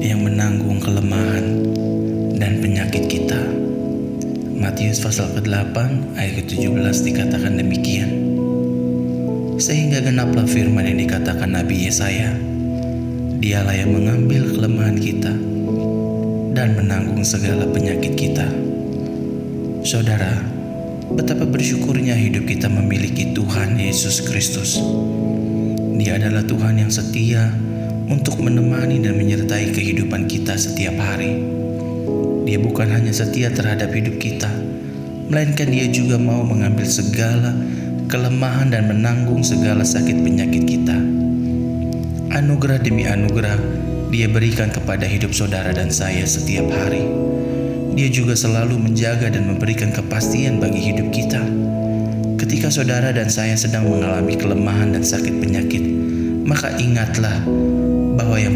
yang menanggung kelemahan dan penyakit kita. Matius pasal ke-8 ayat ke-17 dikatakan demikian. Sehingga genaplah firman yang dikatakan Nabi Yesaya. Dialah yang mengambil kelemahan kita dan menanggung segala penyakit kita. Saudara, betapa bersyukurnya hidup kita memiliki Tuhan Yesus Kristus. Dia adalah Tuhan yang setia untuk menemani dan menyertai kehidupan kita setiap hari. Dia bukan hanya setia terhadap hidup kita, melainkan Dia juga mau mengambil segala kelemahan dan menanggung segala sakit penyakit kita. Anugerah demi anugerah Dia berikan kepada hidup saudara dan saya setiap hari. Dia juga selalu menjaga dan memberikan kepastian bagi hidup kita. Ketika saudara dan saya sedang mengalami kelemahan dan sakit penyakit, maka ingatlah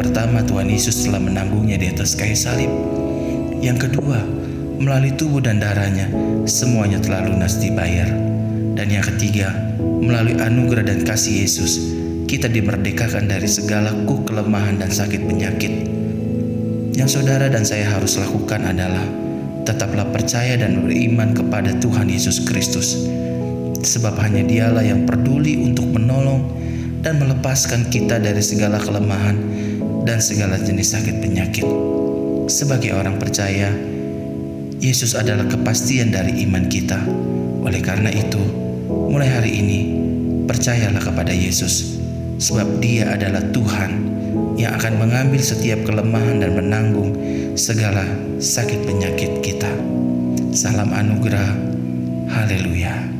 pertama Tuhan Yesus telah menanggungnya di atas kayu salib. Yang kedua, melalui tubuh dan darahnya, semuanya telah lunas dibayar. Dan yang ketiga, melalui anugerah dan kasih Yesus, kita dimerdekakan dari segala kuk kelemahan dan sakit penyakit. Yang saudara dan saya harus lakukan adalah tetaplah percaya dan beriman kepada Tuhan Yesus Kristus. Sebab hanya dialah yang peduli untuk menolong dan melepaskan kita dari segala kelemahan dan segala jenis sakit penyakit. Sebagai orang percaya, Yesus adalah kepastian dari iman kita. Oleh karena itu, mulai hari ini, percayalah kepada Yesus, sebab Dia adalah Tuhan yang akan mengambil setiap kelemahan dan menanggung segala sakit penyakit kita. Salam anugerah, haleluya.